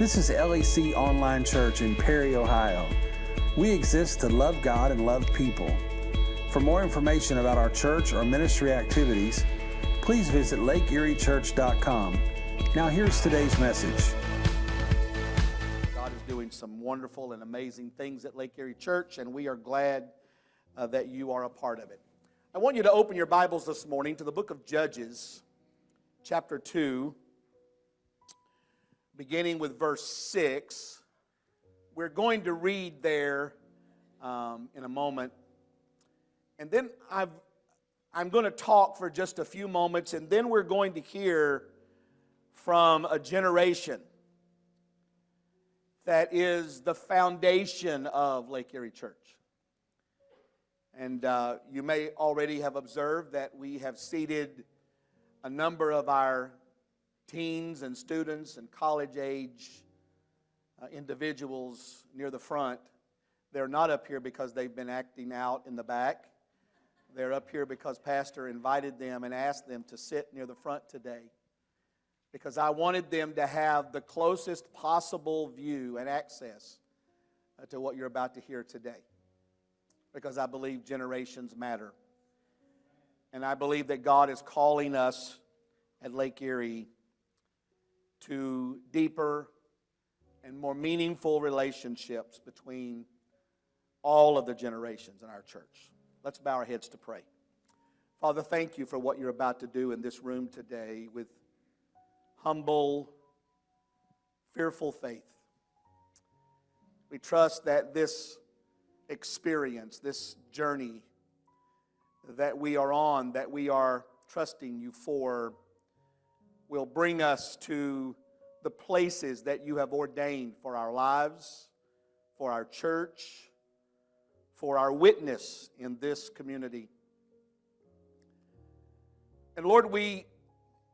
This is LEC Online Church in Perry, Ohio. We exist to love God and love people. For more information about our church or ministry activities, please visit lakeeriechurch.com. Now, here's today's message. God is doing some wonderful and amazing things at Lake Erie Church, and we are glad uh, that you are a part of it. I want you to open your Bibles this morning to the book of Judges, chapter 2, beginning with verse 6. We're going to read there um, in a moment. And then I've, I'm going to talk for just a few moments, and then we're going to hear from a generation that is the foundation of Lake Erie Church. And uh, you may already have observed that we have seated a number of our teens and students and college age uh, individuals near the front. They're not up here because they've been acting out in the back. They're up here because Pastor invited them and asked them to sit near the front today because I wanted them to have the closest possible view and access uh, to what you're about to hear today because I believe generations matter. And I believe that God is calling us at Lake Erie to deeper and more meaningful relationships between all of the generations in our church. Let's bow our heads to pray. Father, thank you for what you're about to do in this room today with humble, fearful faith. We trust that this experience, this journey that we are on, that we are trusting you for, will bring us to the places that you have ordained for our lives, for our church, for our witness in this community. And Lord, we,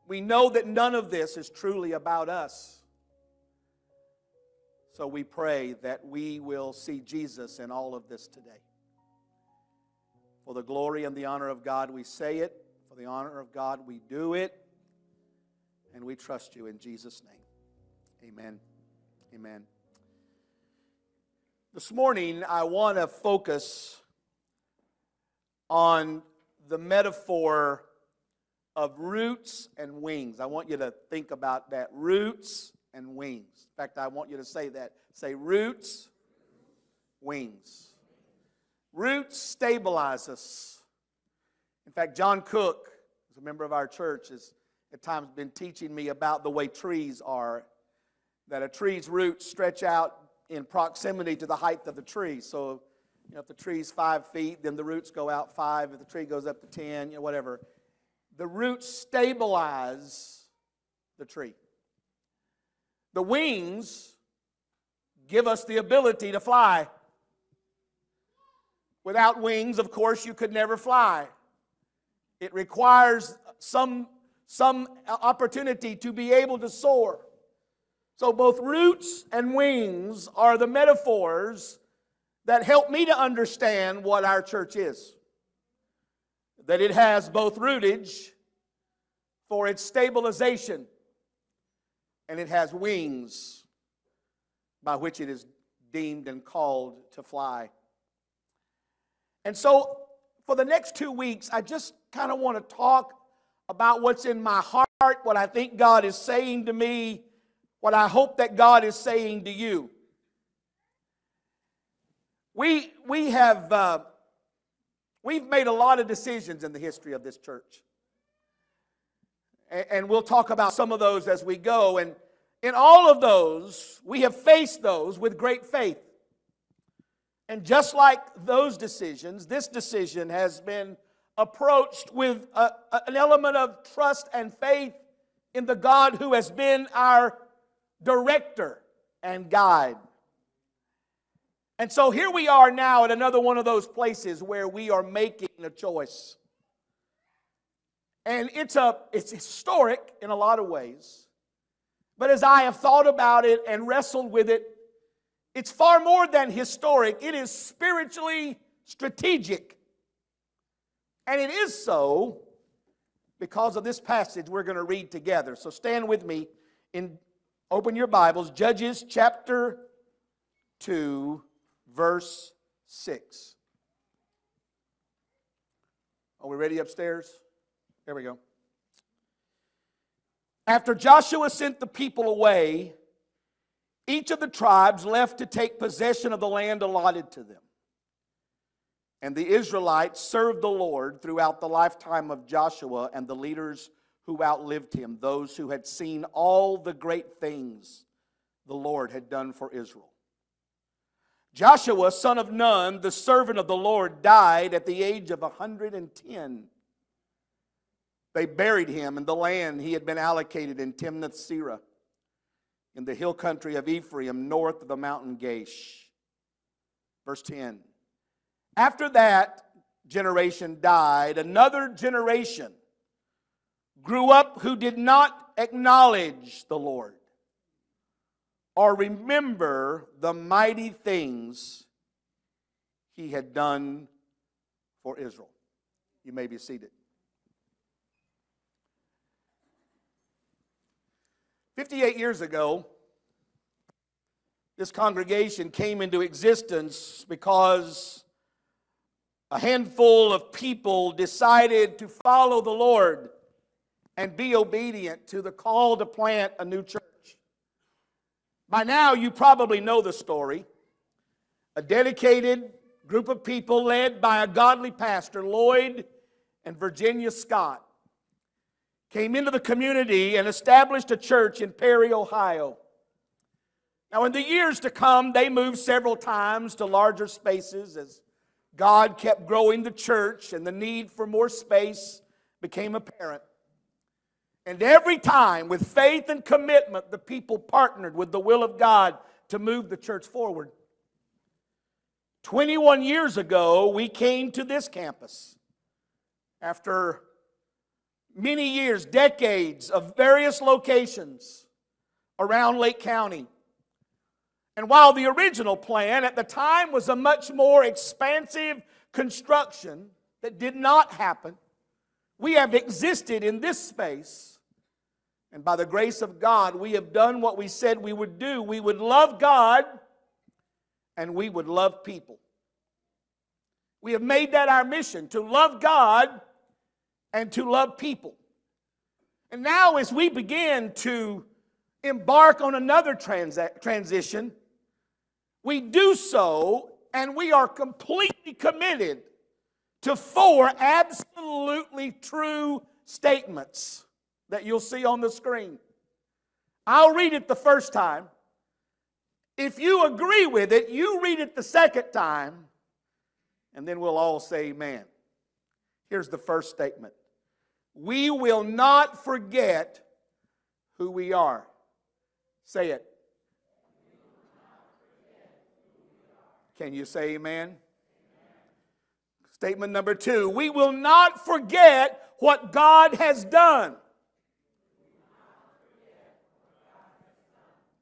we know that none of this is truly about us. So we pray that we will see Jesus in all of this today. For the glory and the honor of God, we say it. For the honor of God, we do it. And we trust you in Jesus' name. Amen. Amen. This morning, I want to focus on the metaphor of roots and wings. I want you to think about that roots and wings. In fact, I want you to say that. Say roots, wings. Roots stabilize us. In fact, John Cook, who's a member of our church, has at times been teaching me about the way trees are. That a tree's roots stretch out in proximity to the height of the tree. So, you know, if the tree's five feet, then the roots go out five. If the tree goes up to 10, you know, whatever. The roots stabilize the tree. The wings give us the ability to fly. Without wings, of course, you could never fly. It requires some, some uh, opportunity to be able to soar. So, both roots and wings are the metaphors that help me to understand what our church is. That it has both rootage for its stabilization, and it has wings by which it is deemed and called to fly. And so, for the next two weeks, I just kind of want to talk about what's in my heart, what I think God is saying to me what I hope that God is saying to you. We, we have uh, we've made a lot of decisions in the history of this church. And, and we'll talk about some of those as we go. And in all of those, we have faced those with great faith. And just like those decisions, this decision has been approached with a, a, an element of trust and faith in the God who has been our director, and guide. And so here we are now at another one of those places where we are making a choice. And it's a it's historic in a lot of ways. But as I have thought about it and wrestled with it, it's far more than historic. It is spiritually strategic. And it is so because of this passage we're going to read together. So stand with me in Open your Bibles, Judges chapter 2, verse 6. Are we ready upstairs? There we go. After Joshua sent the people away, each of the tribes left to take possession of the land allotted to them. And the Israelites served the Lord throughout the lifetime of Joshua and the leaders who outlived him, those who had seen all the great things the Lord had done for Israel. Joshua, son of Nun, the servant of the Lord, died at the age of 110. They buried him in the land he had been allocated in Timnath Serah, in the hill country of Ephraim, north of the mountain Gaash. Verse 10. After that generation died, another generation grew up who did not acknowledge the Lord or remember the mighty things he had done for Israel. You may be seated. 58 years ago, this congregation came into existence because a handful of people decided to follow the Lord and be obedient to the call to plant a new church. By now, you probably know the story. A dedicated group of people led by a godly pastor, Lloyd and Virginia Scott, came into the community and established a church in Perry, Ohio. Now, in the years to come, they moved several times to larger spaces as God kept growing the church and the need for more space became apparent. And every time, with faith and commitment, the people partnered with the will of God to move the church forward. 21 years ago, we came to this campus after many years, decades of various locations around Lake County. And while the original plan at the time was a much more expansive construction that did not happen, we have existed in this space and by the grace of God, we have done what we said we would do. We would love God and we would love people. We have made that our mission to love God and to love people. And now, as we begin to embark on another transa- transition, we do so and we are completely committed to four absolutely true statements that you'll see on the screen. I'll read it the first time. If you agree with it, you read it the second time, and then we'll all say amen. Here's the first statement We will not forget who we are. Say it. Can you say amen? Statement number two We will not forget what God has done.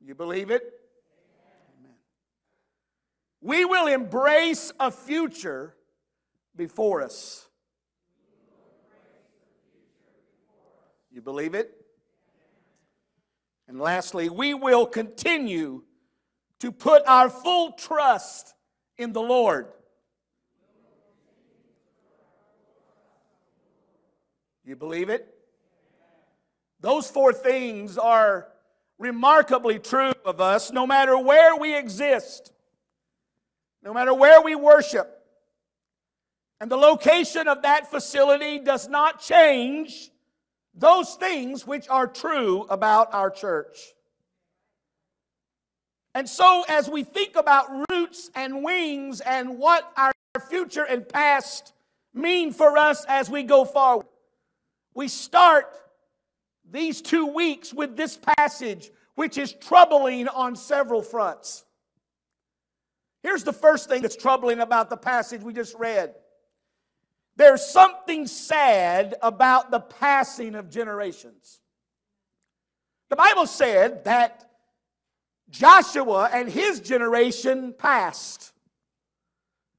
You believe it? Amen. We will embrace a future before us. You believe it? And lastly, we will continue to put our full trust in the Lord. You believe it? Those four things are remarkably true of us no matter where we exist, no matter where we worship. And the location of that facility does not change those things which are true about our church. And so, as we think about roots and wings and what our future and past mean for us as we go forward, we start these two weeks with this passage, which is troubling on several fronts. Here's the first thing that's troubling about the passage we just read there's something sad about the passing of generations. The Bible said that Joshua and his generation passed.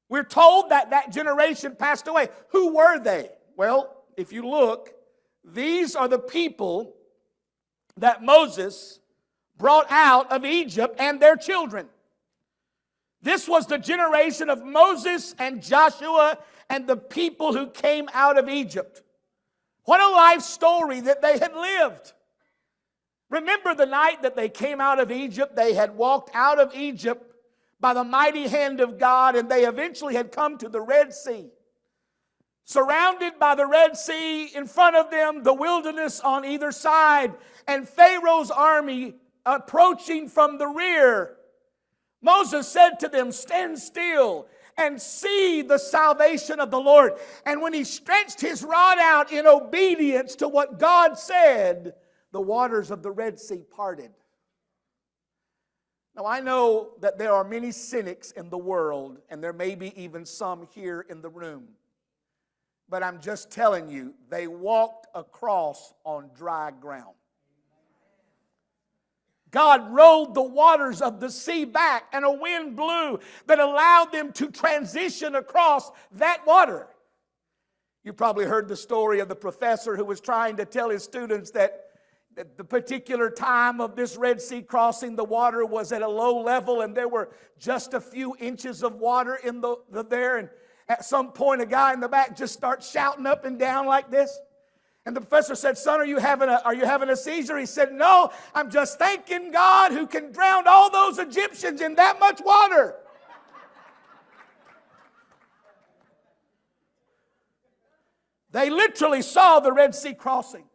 We're told that that generation passed away. Who were they? Well, if you look, these are the people that Moses brought out of Egypt and their children. This was the generation of Moses and Joshua and the people who came out of Egypt. What a life story that they had lived. Remember the night that they came out of Egypt? They had walked out of Egypt by the mighty hand of God, and they eventually had come to the Red Sea. Surrounded by the Red Sea, in front of them, the wilderness on either side, and Pharaoh's army approaching from the rear. Moses said to them, Stand still and see the salvation of the Lord. And when he stretched his rod out in obedience to what God said, the waters of the Red Sea parted. Now, I know that there are many cynics in the world, and there may be even some here in the room. But I'm just telling you, they walked across on dry ground. God rolled the waters of the sea back, and a wind blew that allowed them to transition across that water. You probably heard the story of the professor who was trying to tell his students that at the particular time of this Red Sea crossing, the water was at a low level and there were just a few inches of water in the, the there. And at some point, a guy in the back just starts shouting up and down like this. And the professor said, Son, are you having a, are you having a seizure? He said, No, I'm just thanking God who can drown all those Egyptians in that much water. they literally saw the Red Sea crossing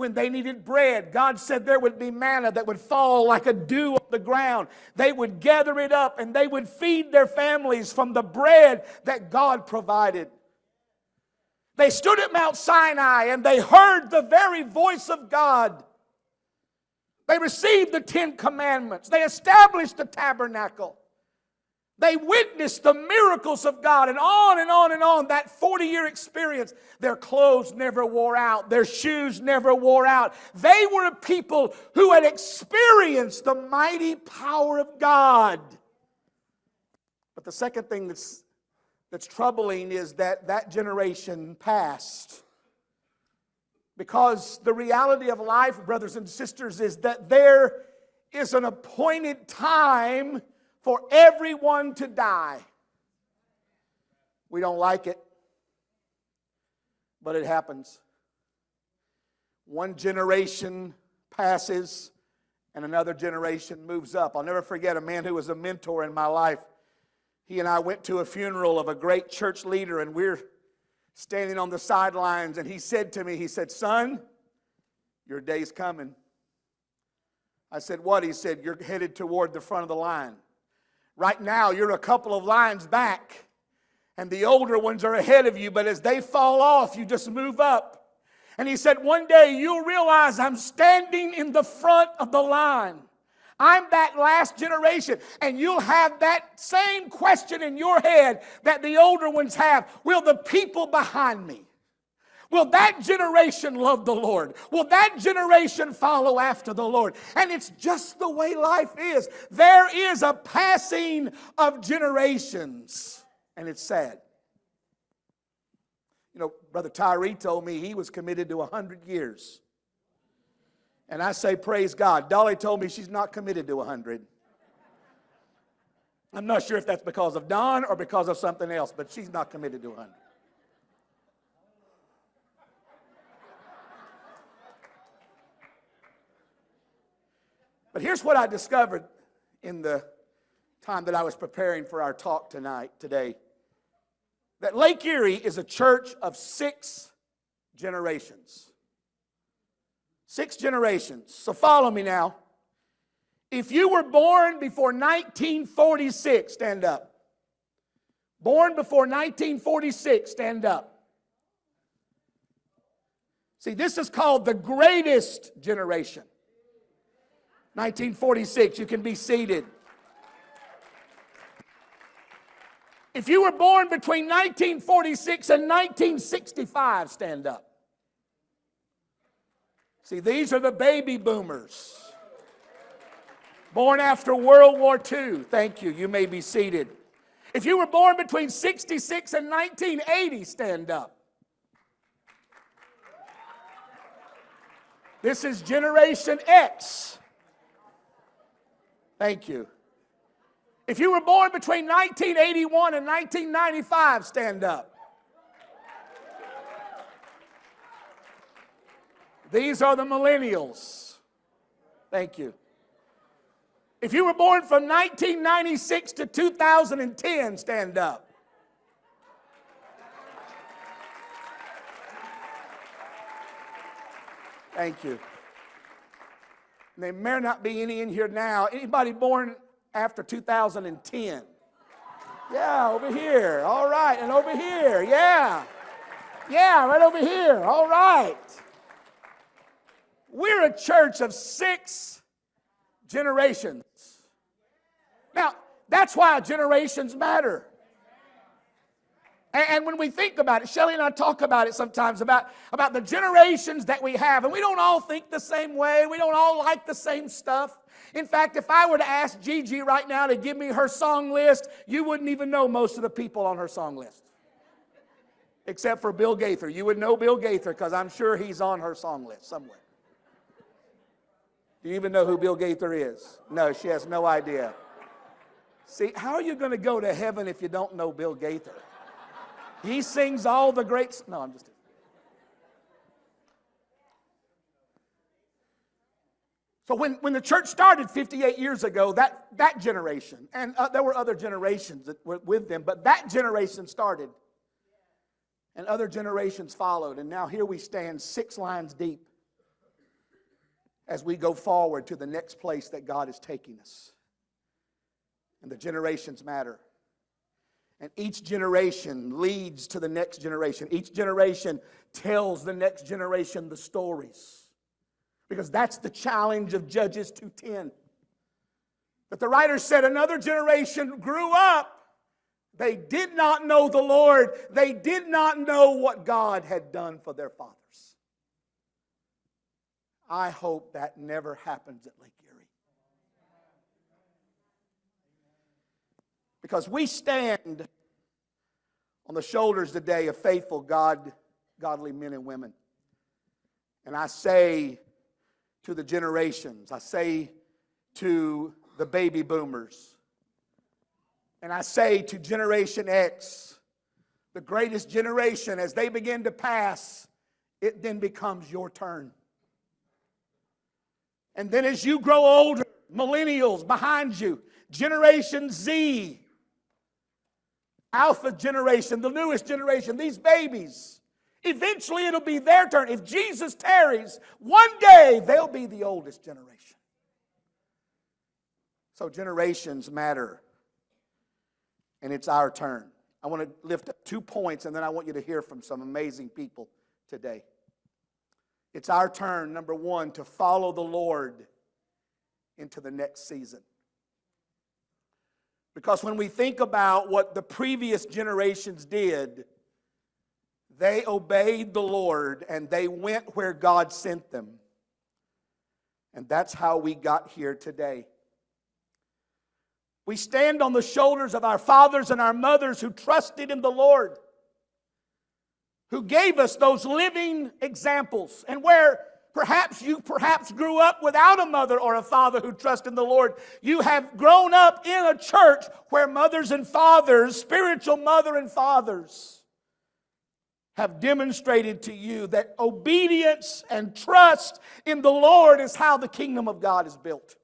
when they needed bread. God said there would be manna that would fall like a dew on the ground. They would gather it up and they would feed their families from the bread that God provided. They stood at Mount Sinai and they heard the very voice of God. They received the Ten Commandments. They established the tabernacle. They witnessed the miracles of God and on and on and on. That 40 year experience, their clothes never wore out, their shoes never wore out. They were a people who had experienced the mighty power of God. But the second thing that's that's troubling is that that generation passed. Because the reality of life, brothers and sisters, is that there is an appointed time for everyone to die. We don't like it, but it happens. One generation passes and another generation moves up. I'll never forget a man who was a mentor in my life he and I went to a funeral of a great church leader, and we're standing on the sidelines. And he said to me, He said, Son, your day's coming. I said, What? He said, You're headed toward the front of the line. Right now, you're a couple of lines back, and the older ones are ahead of you, but as they fall off, you just move up. And he said, One day you'll realize I'm standing in the front of the line. I'm that last generation. And you'll have that same question in your head that the older ones have Will the people behind me? Will that generation love the Lord? Will that generation follow after the Lord? And it's just the way life is. There is a passing of generations, and it's sad. You know, Brother Tyree told me he was committed to 100 years. And I say, Praise God. Dolly told me she's not committed to 100. I'm not sure if that's because of Don or because of something else, but she's not committed to 100. But here's what I discovered in the time that I was preparing for our talk tonight, today. That Lake Erie is a church of six generations. Six generations. So follow me now. If you were born before 1946, stand up. Born before 1946, stand up. See, this is called the greatest generation. 1946, you can be seated. If you were born between 1946 and 1965, stand up. See, these are the baby boomers. Born after World War II. Thank you. You may be seated. If you were born between 66 and 1980, stand up. This is Generation X. Thank you. If you were born between 1981 and 1995, stand up. These are the millennials. Thank you. If you were born from 1996 to 2010, stand up. Thank you. And there may not be any in here now. Anybody born after 2010? Yeah, over here. All right. And over here. Yeah. Yeah, right over here. All right. We're a church of six generations. Now, that's why generations matter. And, when we think about it, Shelly and I talk about it sometimes about, about the generations that we have, and we don't all think the same way. We don't all like the same stuff. In fact, if I were to ask Gigi right now to give me her song list, you wouldn't even know most of the people on her song list. Except for Bill Gaither. You would know Bill Gaither because I'm sure he's on her song list somewhere. Do you even know who Bill Gaither is? No, she has no idea. See, how are you going to go to heaven if you don't know Bill Gaither? He sings all the great. No, I'm just. So when, when the church started 58 years ago, that, that generation, and uh, there were other generations that were with them, but that generation started. And other generations followed. And now here we stand six lines deep as we go forward to the next place that God is taking us. And the generations matter. And each generation leads to the next generation. Each generation tells the next generation the stories. Because that's the challenge of Judges 2:10. But the writer said another generation grew up. They did not know the Lord. They did not know what God had done for their fathers. I hope that never happens at Lake Erie. Because we stand on the shoulders today of faithful God, godly men and women. And I say to the generations, I say to the baby boomers, and I say to Generation X, the greatest generation, as they begin to pass, it then becomes your turn. And then as you grow older, millennials behind you, Generation Z, Alpha generation, the newest generation, these babies. Eventually it'll be their turn. If Jesus tarries, one day they'll be the oldest generation. So generations matter. And it's our turn. I want to lift up two points and then I want you to hear from some amazing people today. It's our turn, number one, to follow the Lord into the next season. Because when we think about what the previous generations did, they obeyed the Lord and they went where God sent them. And that's how we got here today. We stand on the shoulders of our fathers and our mothers who trusted in the Lord, who gave us those living examples, and where Perhaps you perhaps grew up without a mother or a father who trust in the Lord. You have grown up in a church where mothers and fathers, spiritual mother and fathers, have demonstrated to you that obedience and trust in the Lord is how the kingdom of God is built.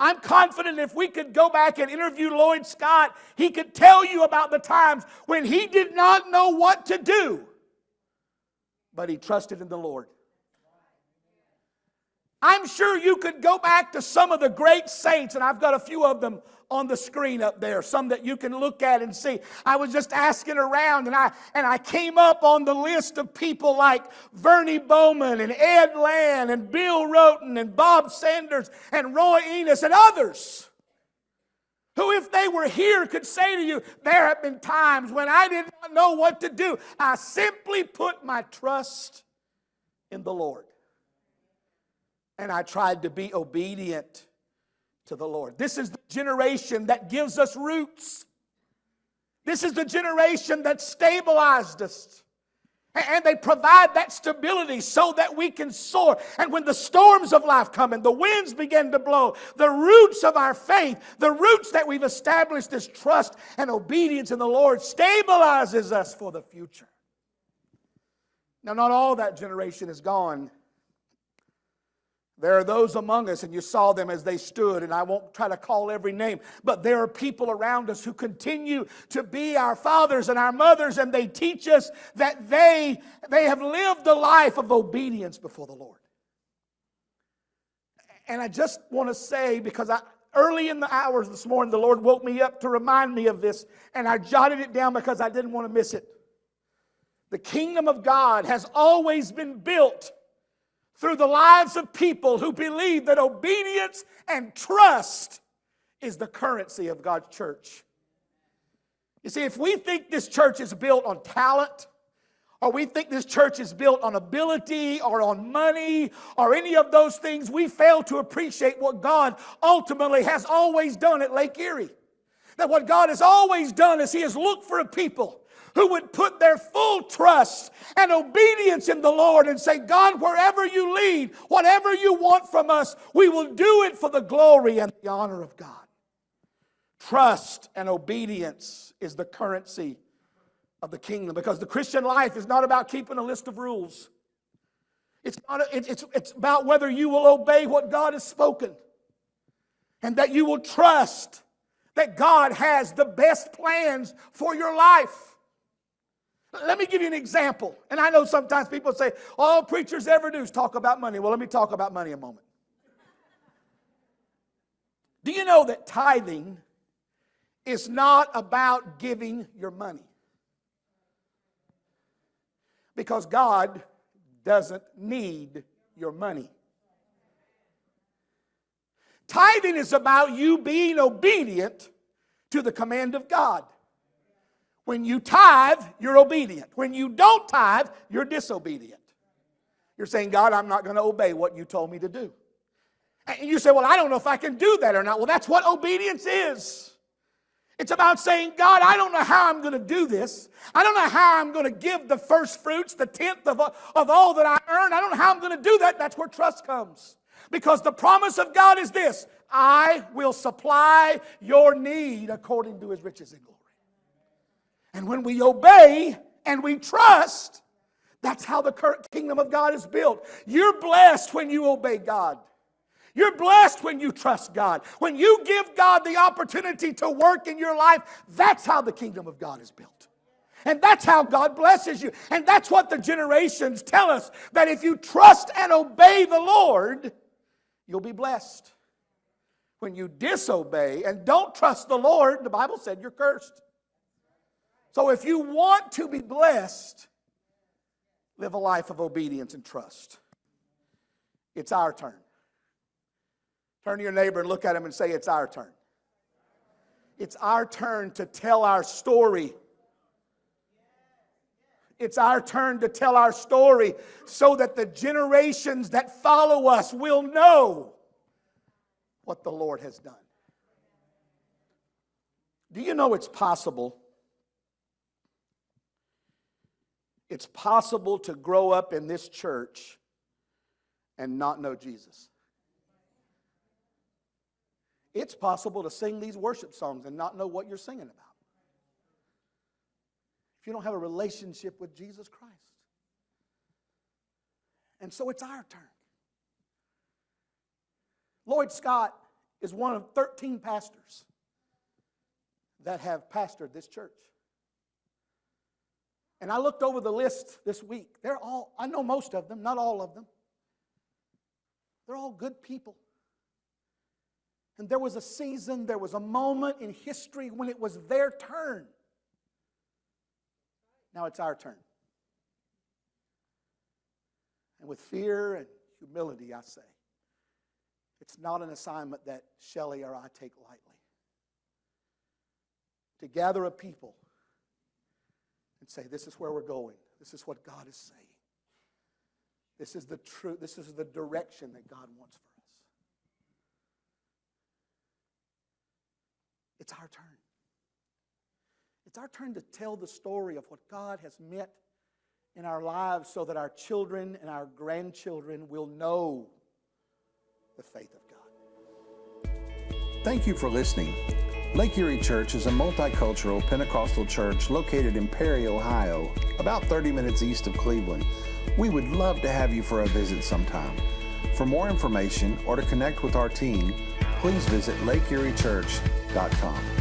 I'm confident if we could go back and interview Lloyd Scott, he could tell you about the times when he did not know what to do but he trusted in the Lord. I'm sure you could go back to some of the great saints, and I've got a few of them on the screen up there, some that you can look at and see. I was just asking around, and I and I came up on the list of people like Vernie Bowman and Ed Land and Bill Roten and Bob Sanders and Roy Enos and others who, if they were here, could say to you, There have been times when I did not know what to do. I simply put my trust in the Lord. And I tried to be obedient to the Lord. This is the generation that gives us roots. This is the generation that stabilized us. And they provide that stability so that we can soar. And when the storms of life come and the winds begin to blow, the roots of our faith, the roots that we've established this trust and obedience in the Lord, stabilizes us for the future. Now, not all that generation is gone. There are those among us, and you saw them as they stood, and I won't try to call every name, but there are people around us who continue to be our fathers and our mothers, and they teach us that they, they have lived a life of obedience before the Lord. And I just want to say, because I, early in the hours this morning, the Lord woke me up to remind me of this, and I jotted it down because I didn't want to miss it. The kingdom of God has always been built through the lives of people who believe that obedience and trust is the currency of God's church. You see, if we think this church is built on talent, or we think this church is built on ability or on money or any of those things, we fail to appreciate what God ultimately has always done at Lake Erie. That what God has always done is He has looked for a people who would put their full trust and obedience in the Lord and say, God, wherever you lead, whatever you want from us, we will do it for the glory and the honor of God. Trust and obedience is the currency of the kingdom because the Christian life is not about keeping a list of rules. It's, not a, it's, it's about whether you will obey what God has spoken and that you will trust that God has the best plans for your life. Let me give you an example. And I know sometimes people say, all preachers ever do is talk about money. Well, let me talk about money a moment. Do you know that tithing is not about giving your money? Because God doesn't need your money. Tithing is about you being obedient to the command of God. When you tithe, you're obedient. When you don't tithe, you're disobedient. You're saying, God, I'm not going to obey what you told me to do. And you say, Well, I don't know if I can do that or not. Well, that's what obedience is. It's about saying, God, I don't know how I'm going to do this. I don't know how I'm going to give the first fruits, the tenth of, of all that I earn. I don't know how I'm going to do that. That's where trust comes. Because the promise of God is this I will supply your need according to his riches and glory. And when we obey and we trust, that's how the kingdom of God is built. You're blessed when you obey God. You're blessed when you trust God. When you give God the opportunity to work in your life, that's how the kingdom of God is built. And that's how God blesses you. And that's what the generations tell us that if you trust and obey the Lord, you'll be blessed. When you disobey and don't trust the Lord, the Bible said you're cursed. So if you want to be blessed, live a life of obedience and trust. It's our turn. Turn to your neighbor and look at him and say, It's our turn. It's our turn to tell our story. It's our turn to tell our story so that the generations that follow us will know what the Lord has done. Do you know it's possible? It's possible to grow up in this church and not know Jesus. It's possible to sing these worship songs and not know what you're singing about. If you don't have a relationship with Jesus Christ. And so it's our turn. Lloyd Scott is one of 13 pastors that have pastored this church. And I looked over the list this week. They're all, I know most of them, not all of them. They're all good people. And there was a season, there was a moment in history when it was their turn. Now it's our turn. And with fear and humility, I say, it's not an assignment that Shelley or I take lightly. To gather a people and say, This is where we're going. This is what God is saying. This is the truth. This is the direction that God wants for us. It's our turn. It's our turn to tell the story of what God has met in our lives so that our children and our grandchildren will know the faith of God. Thank you for listening. Lake Erie Church is a multicultural Pentecostal church located in Perry, Ohio, about 30 minutes east of Cleveland. We would love to have you for a visit sometime. For more information or to connect with our team, please visit lakeeriechurch.com.